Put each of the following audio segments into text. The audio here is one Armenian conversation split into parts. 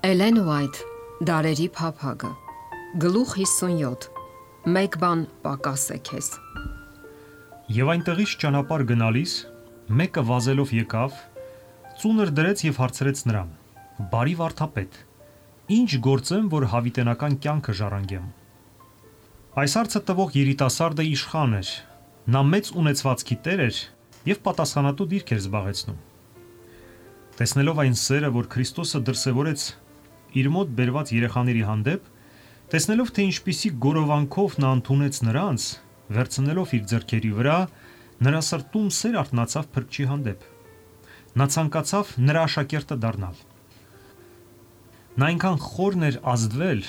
Էլեն Ուայթ Դարերի փափագը Գլուխ 57 Մեկ բան պակաս է քեզ Եվ այնտեղից ճանապարհ գնալիս մեկը վազելով եկավ, ծունր դրեց եւ հարցրեց նրան. Բարի վարդապետ, ինչ գործեմ, որ հավիտենական կյանքը ժառանգեմ։ Այս հարցը տվող երիտասարդը իշխան էր։ Նա մեծ ունեցվածքի տեր էր եւ պատասխանատու դիրք էր զբաղեցնում։ Տեսնելով այն սերը, որ Քրիստոսը դրսևորեց իր մոտ բերված երեխաների հանդեպ, տեսնելով թե ինչպիսի գորովանքով նա ընդունեց նրանց, վերցնելով իր ձեռքերի վրա, նրա սրտում սեր արտնացավ փրկչի հանդեպ։ Նա ցանկացավ նրա աշակերտը դառնալ։ Նա այնքան խորն էր ազդվել,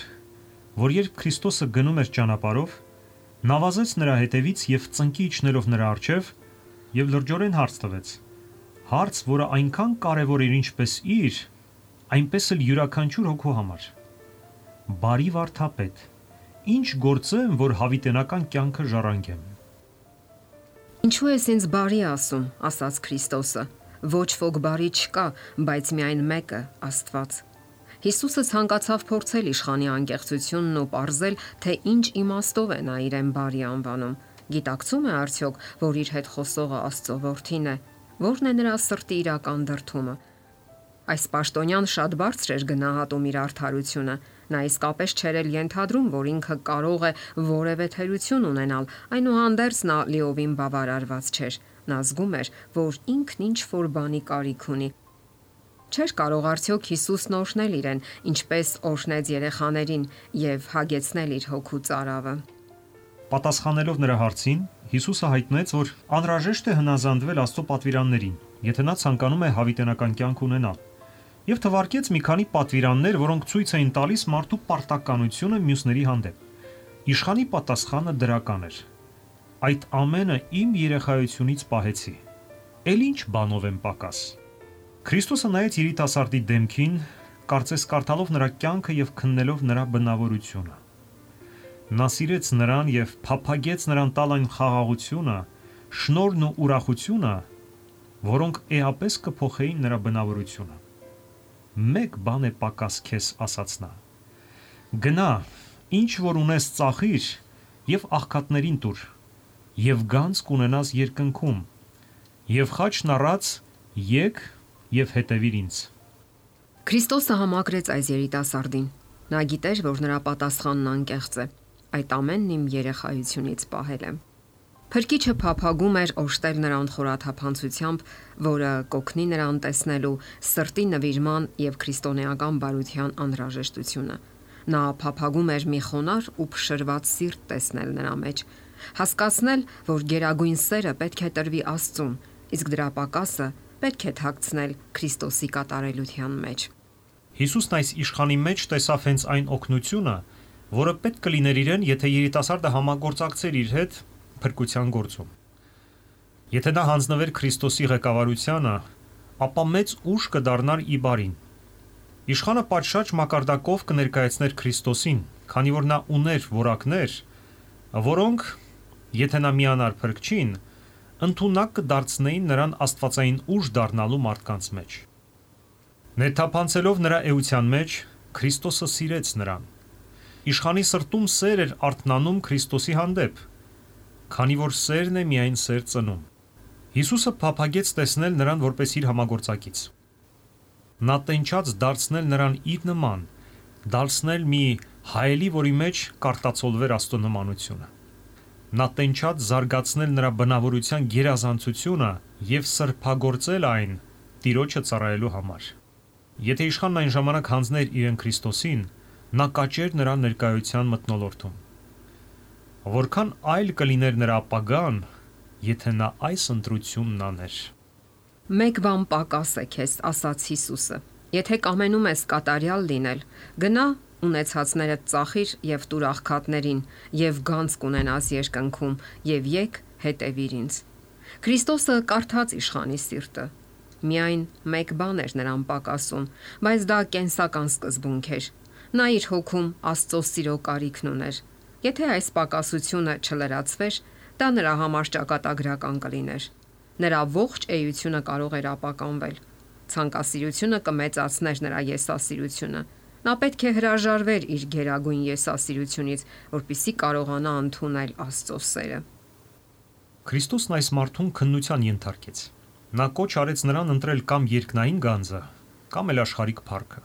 որ երբ Քրիստոսը գնում էր ճանապարով, նա վազեց նրա հետևից եւ ծնկի իջնելով նրա առջև եւ լրջորեն հարց տվեց։ Հարց, որը այնքան կարևոր էր ինչպես իր, այնպես էլ յուրաքանչյուր հոգու համար։ Բարի վարդապետ, ինչ գործեմ, որ հավիտենական կյանքը ժառանգեմ։ Ինչու ես ինձ բարի ասում, ասաց Քրիստոսը։ Ոչ ոք բարի չկա, բայց միայն մեկը՝ Աստված։ Հիսուսը ցանկացավ փորձել իշխանի անկեղծությունն ու ողրզել, թե ինչ իմաստով է նա իրեն բարի անվանում։ Գիտակցում է արդյոք, որ իր հետ խոսողը Աստծո որդին է, որն է նրա սրտի իրական դրթումը, Այս պաշտոնյան շատ բարձր էր գնահատում իր արդարությունը։ Նա իսկապես չէր էլ ենթադրում, որ ինքը կարող է որևէ թերություն ունենալ, այնուհանդերձ նա լիովին բավարարված չէր։ Նա զգում էր, որ ինքն ինչ որ բանի կարիք ունի։ Չէր կարող արդյոք Հիսուսն օրհնել իրեն, ինչպես օրհնեց երեխաներին եւ հագեցնել իր հոգու ծարավը։ Պատասխանելով նրա հարցին, Հիսուսը հայտնեց, որ անհրաժեշտ է հնազանդվել Աստծո պատվիրաններին, եթե նա ցանկանում է հավիտենական կյանք ունենալ եւ թվարկեց մի քանի պատվիրաններ, որոնք ցույց էին տալիս մարդու պարտականությունը մյուսների հանդեպ։ Իշխանի պատասխանը դրական էր։ Այդ ամենը իմ երեխայությունից պահեցի։ Էլ ինչ բանով եմ պակաս։ Քրիստոսը նայեց երիտասարդի դեմքին, կարծես կարդալով նրա կյանքը եւ քննելով նրա բնավորությունը։ Նա սիրեց նրան եւ փափագեց նրան տալ այն խաղաղությունը, շնորհն ու ուրախությունը, որոնք էապես կփոխեին նրա բնավորությունը մեկ բան է պակաս քեզ ասաց նա գնա ինչ որ ունես ծախիր եւ աղքատներին տուր եւ գանց կունենաս երկնքում եւ խաչն առած եկ եւ հետևիր ինձ. Քրիստոսը համակրեց այս երիտասարդին նա գիտեր որ նրա պատասխանն անկեղծ է այդ ամենն իմ երեխայությունից պահել եմ Փրկիչը փափագում էր օշտել նրան խորաթափանցությամբ, որը կոգնի նրան տեսնելու սրտի նվիրման եւ քրիստոնեական բարության անհրաժեշտությունը։ Նա փափագում էր մի խոնար ու փշրված սիրտ տեսնել նրա մեջ, հասկացնել, որ գերագույն սերը պետք է տրվի Աստծուն, իսկ դրա պակասը պետք է թաքցնել Քրիստոսի կատարելության մեջ։ Հիսուսն այս իշխանի մեջ տեսավ հենց այն օգնությունը, որը պետք կլիներ իրեն, եթե երիտասարդը համագործակցեր իր հետ փրկության գործում։ Եթե նա հանձնվեր Քրիստոսի ղեկավարությանը, ապա մեծ ուժ կդառնար ի բարին։ Իշխանը պատշաճ մակարդակով կներկայացներ Քրիստոսին, քանի որ նա ուներ որակներ, որոնք, եթե նա միանար փրկչին, ընդունակ կդարձնեին նրան աստվածային ուժ դառնալու մարդկանց մեջ։ Ներթափանցելով նրա էության մեջ, Քրիստոսը սիրեց նրան։ Իշխանի սրտում սեր էր արտնանում Քրիստոսի հանդեպ, քանի որ սերն է միայն սեր ծնում։ Հիսուսը փափագեց տեսնել նրան որպես իր համագործակից։ Նա տենչած դարձնել նրան իր նման, դարձնել մի հայելի, որի մեջ կարտացոլվեր Աստծո նմանությունը։ Նա տենչած զարգացնել նրա բնավորության գերազանցությունը եւ սրբագործել այն Տիրոջը ծառայելու համար։ Եթե իշխանն այն ժամանակ հանձներ իրեն Քրիստոսին, նա կաճեր նրա ներկայության մտնոլորտում որքան այլ կլիներ նրա ապագան, եթե նա այս ընտրությունն աներ։ Մեկ բան պակաս է քեզ, ասաց Հիսուսը։ Եթե կամենում ես կատարյալ լինել, գնա ունեցածները ծախիր եւ տուր աղքատներին եւ գանց կունենաս երկնքում եւ եկ հետևիր ինձ։ Քրիստոսը կարդաց իշխանի սիրտը։ Միայն մեկ բան էր նրան պակասում, բայց դա կենսական սկզբունք էր։ Նա իր հոգում Աստծո սիրո կարիքն ուներ Եթե այս պակասությունը չլրացվեր, դա նրա համար ճակատագրական կլիներ։ Նրա ողջ էությունը կարող էր ապականվել։ Ցանկասիրությունը կմեծացներ նրա եսասիրությունը Նա պետք է հրաժարվեր իր գերագույն եսասիրությունից, որpիսի կարողանա ընդունել Աստծո սերը։ Քրիստոսն այս մարդուն քննության ենթարկեց։ Նա կոչ արեց նրան ընտրել կամ երկնային գանձը, կամ էլ աշխարհիկ փառքը։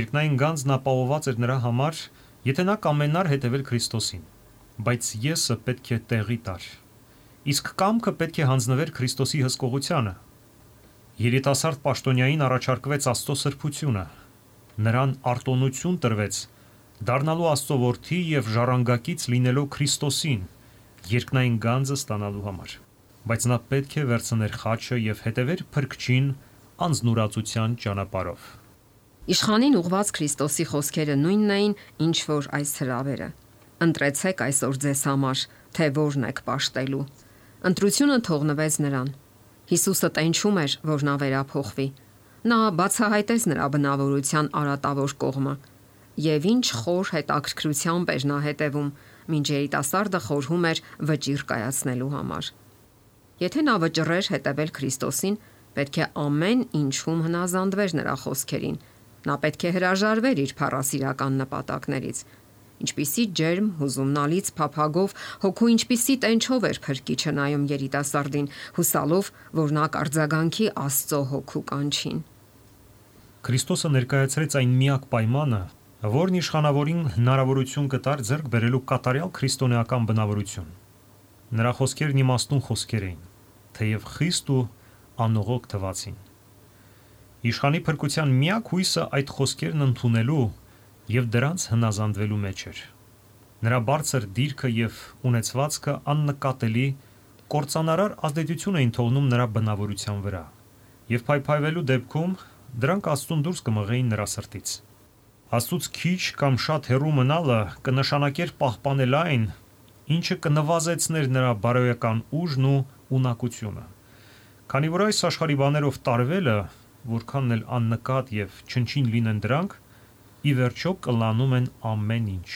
Երկնային գանձն ապահոված էր նրա համար, եթե նա կամենար հետևել Քրիստոսին, բայց եսը պետք է տեղի տար։ Իսկ կամքը պետք է հանձնվեր Քրիստոսի հսկողությանը։ Երիտասարդ Պաշտոնյային առաջարկվեց Աստծո սրբությունը, նրան արտոնություն տրվեց դառնալու Աստծո որդի եւ ժառանգակից լինելով Քրիստոսին երկնային գանձը ստանալու համար բայց նա պետք է վերցներ խաչը եւ հետևեր փրկչին անznուրացության ճանապարով Իշխանին ուղված Քրիստոսի խոսքերը նույնն էին, ինչ որ այս հրավերը։ Ընտրեցեք այսօր ձեզ համար, թե որն եք աշտելու։ Ընտրությունը թողնվեց նրան։ Հիսուսը տենչում էր, որ նա վերափոխվի, Նա բացահայտեց նրա բնավորության արատավոր կողմը եւ ինչ խոր հետաքրքրությամբ էր նա հետևում, մինչ երիտասարդը խորհում էր վճիր կայացնելու համար։ Եթե նա վճռեր հետևել Քրիստոսին, պետք է ամեն ինչում հնազանդվեր նրա խոսքերին։ Նա պետք է հրաժարվեր իր փառասիրական նպատակներից։ Ինչպիսի ջերմ հուզումնալից փափագով հոգու ինչպիսի տենչով էր փրկիչը նայում երիտասարդին, հուսալով, որ նա կարձագանքի Աստծո հոգու կանչին։ Քրիստոսը ներկայացրեց այն միակ պայմանը, որն իշխանավորին հնարավորություն կտար ձեռք բերելու կատարյալ քրիստոնեական բնավորություն։ Նրա խոսքերն իմաստուն խոսքեր էին, թեև խիստ ու անողոք թվացին։ Իշխանի փրկության միակ հույսը այդ խոսքերն ընդունելու եւ դրանց հնազանդվելու մեջ էր։ Նրա բարձր դիրքը եւ ունեցվածքը աննկատելի կորցանարար ազդեցություն էին թողնում նրա բնավորության վրա։ Եվ փայփայվելու դեպքում դրանք Աստծուն դուրս կմղեին նրա սրտից։ Աստծուց քիչ կամ շատ հեռու մնալը կնշանակեր պահպանել այն, ինչը կնվազեցներ նրա բարոյական ուժն ու ունակությունը։ Քանի որ այս աշխարհի բաներով տարվելը, որքանն էլ աննկատ եւ չնչին լինեն դրանք, ի վերջո կլանում են ամեն ինչ։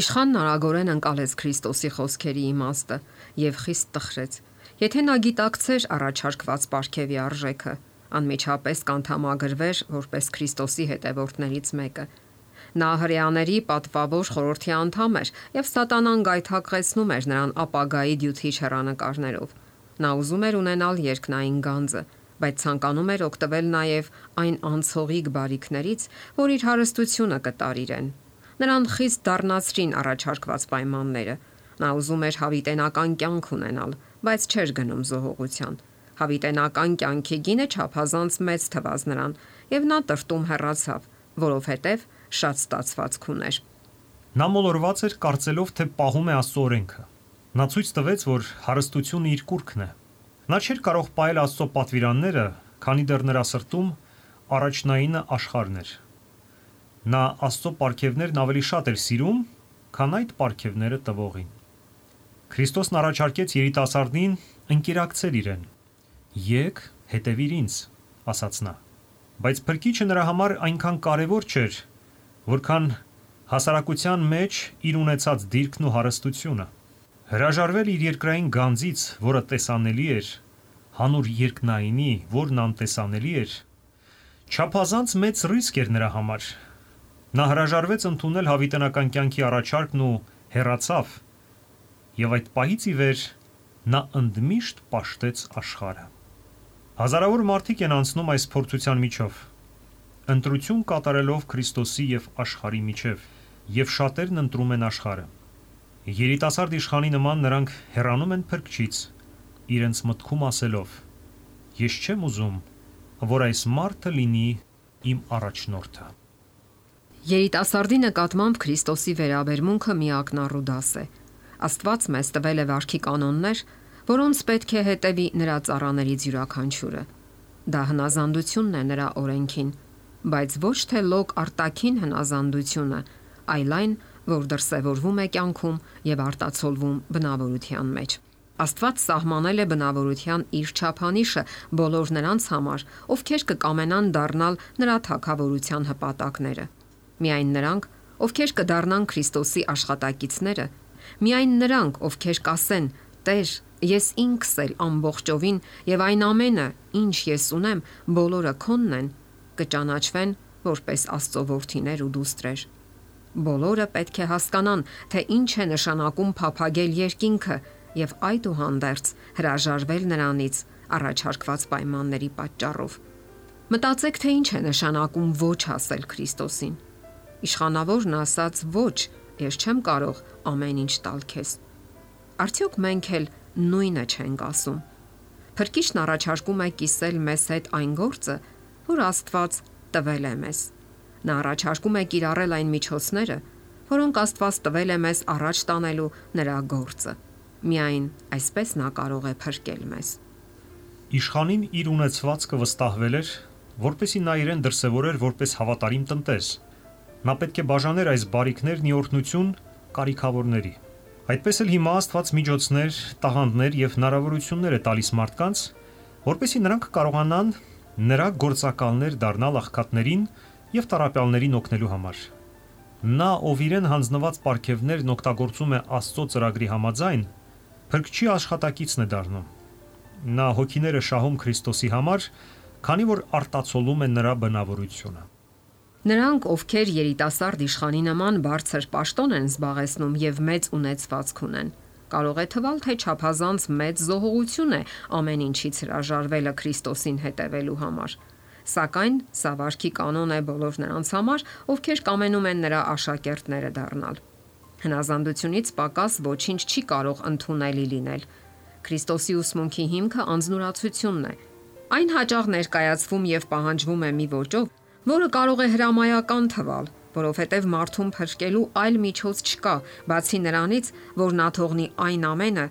Իշխանն արագորեն անցալեց Քրիստոսի խոսքերի իմաստը եւ խիստ տխրեց։ Եթե նա գիտակցեր առաջարկված Պարքևի արժեքը, անմիջապես կանթամագրվեր որպես Քրիստոսի հետևորդներից մեկը։ Նա հрьяաների պատվավոր խորհրդի անդամ էր եւ սատանան գայթակղեցնում էր նրան ապագայի դյութիչ հեռանկարներով։ Նա ուզում էր ունենալ երկնային գանձը բայց ցանկանում էր օգտվել նաև այն անցողիկ բարիքներից, որ իր հարստությունը կտար իրեն։ Նրան խիստ դառնացրին առաջարկված պայմանները։ Նա ուզում էր հավիտենական կյանք ունենալ, բայց չէր գնում զոհողության հավիտենական կյանքի գինը չափազանց մեծ թվաց նրան, եւ նա տրտում հեռացավ, որովհետեւ շատ ստացվածք ուներ։ Նա մոլորված էր կարծելով, թե պահում է Աստծո օրենքը։ Նա ցույց տվեց, որ հարստությունը իր կուրքն է։ Նա չէր կարող պահել Աստծո պատվիրանները, քանի դեռ նրա սրտում առաջնայինը աշխարհն էր։ Նա Աստծո ապարքևներն ավելի շատ էր սիրում, քան այդ ապարքևները տվողին։ Քրիստոսն առաջարկեց երիտասարդին ընկերակցել իրեն, Եկ հետևիր ինձ, ասաց նա։ Բայց փրկիչը նրա համար այնքան կարևոր չէր, որքան հասարակության մեջ իր ունեցած դիրքն ու հարստությունը։ Հրաժարվել իր երկրային գանձից, որը տեսանելի էր, հանուր երկնայինի, որն անտեսանելի էր, չափազանց մեծ ռիսկ էր նրա համար։ Նա հրաժարվեց ընդունել հավիտենական կյանքի առաջարկն ու հեռացավ։ Եվ այդ պահից ի վեր նա ընդմիշտ պաշտեց աշխարհը։ Հազարավոր մարդիկ են անցնում այս փորձության միջով, ընտրություն կատարելով Քրիստոսի եւ աշխարհի միջև, եւ շատերն ընտրում են աշխարհը։ Երիտասարդ իշխանի նման նրանք հեռանում են փրկչից, իրենց մտքում ասելով. Ես չեմ ուզում, որ այս մարդը լինի իմ առաջնորդը։ Երիտասարդի նկատմամբ Քրիստոսի վերաբերմունքը միակնառու դաս է։ Աստված մեզ տվել է վարքի կանոններ, որոնց պետք է հետևի նրա ծառաներից յուրաքանչյուրը։ Դա հնազանդությունն է նրա օրենքին, բայց ոչ թե լոկ արտաքին հնազանդությունը, այլ այն, որ դրսևորվում է կյանքում եւ արտացոլվում բնավորության մեջ։ Աստված սահմանել է բնավորության իր չափանիշը բոլոր նրանց համար, ովքեր կկամենան դառնալ նրա թակավորության հպատակները։ Միայն նրանք, ովքեր կդառնան Քրիստոսի աշխատակիցները, միայն նրանք, ովքեր կասեն. Տեր, Ես ինքս էլ ամբողջովին եւ այն ամենը, ինչ ես ունեմ, բոլորը քոնն են, կճանաչվեն որպես Աստծո որդիներ ու դուստրեր։ Բոլորը պետք է հասկանան, թե ինչ է նշանակում փափագել երկինքը եւ այդուհանդերձ հրաժարվել նրանից առաջարկված պայմանների պատճառով։ Մտածեք, թե ինչ է նշանակում ոչ ասել Քրիստոսին։ Իշխանավորն ասաց ոչ, ես չեմ կարող ամեն ինչ տալ քեզ։ Արդյոք մենք էլ նույնը չենք ասում։ Փրկիչն առաջարկում է կիսել մեզ հետ այն գործը, որ Աստված տվել է մեզ։ Նա առաջարկում է կիրառել այն միջոցները, որոնք Աստված տվել է մեզ առաջ տանելու նրա գործը։ Միայն այսպես նա կարող է փրկել մեզ։ Իշխանին իր ունեցվածքը վստահվել էր, որպեսի նա իրեն դրսևորեր որպես հավատարիմ տնտես Նա պետք է բաժաներ այս բարիկներն ի օրհնություն կարիքավորների։ Այդպես էլ հիմա Աստված միջոցներ, տաղանդներ եւ հնարավորություններ է տալիս մարդկանց, որպեսզի նրանք կարողանան նրա գործակալներ դառնալ աղքատներին եւ տարապյալներին օգնելու համար։ Նա, ով իրեն հանձնված ապարքևներն օգտագործում է Աստծո ծրագրի համաձայն, փրկչի աշխատակիցն է դառնում։ Նա հոգիները շահում Քրիստոսի համար, քանի որ արտացոլում է նրա բնավորությունը։ Նրանք, ովքեր երիտասարդ իշխանի նման բարձր պաշտոն են զբաղեցնում եւ մեծ ունեցվածք ունեն, կարող է թվալ, թե ճափազանց մեծ զոհողություն է ամեն ինչից հրաժարվելը Քրիստոսին հետևելու համար։ Սակայն սա վարքի կանոն է բոլոր նրանց համար, ովքեր կամենում են նրա աշակերտները դառնալ։ Հնազանդությունից պակաս ոչինչ չի կարող ընդունելի լինել։ Քրիստոսի ուսմունքի հիմքը անznուրացությունն է։ Այն հաճախ ներկայացվում եւ պահանջվում է մի ոճով, որը կարող է հրամայական թվալ, որովհետև մարդուն փրկելու այլ միջոց չկա, բացի նրանից, որ նա թողնի այն ամենը,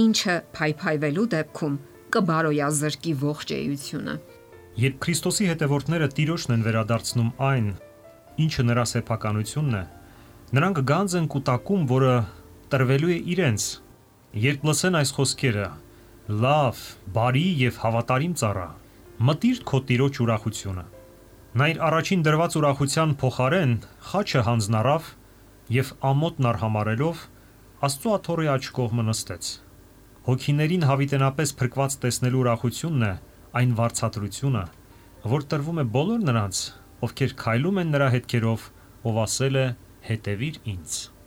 ինչը փայփայվելու դեպքում կբարոյազրկի ողջ էությունը։ Երբ Քրիստոսի հետևորդները Տիրոջն են վերադարձնում այն, ինչը նրա սեփականությունն է, նրանք գանձ են կուտակում, որը տրվելու է իրենց։ Երբ լսեն այս խոսքերը. «Լավ, բարի եւ հավատարիմ ծառա, մտիր քո Տիրոջ ուրախությունը»։ Նա իր առաջին դրված ուրախության փոխարեն խաչը հանձնարավ եւ ամոթն արհամարելով Աստծո աթոռի աջ կողմը նստեց։ Հոգիներին հավիտենապես փրկված տեսնելու ուրախությունն է այն վարչատրությունը, որ տրվում է բոլոր նրանց, ովքեր քայլում են նրա հետքերով, ով ասել է. «Հետևիր ինձ»։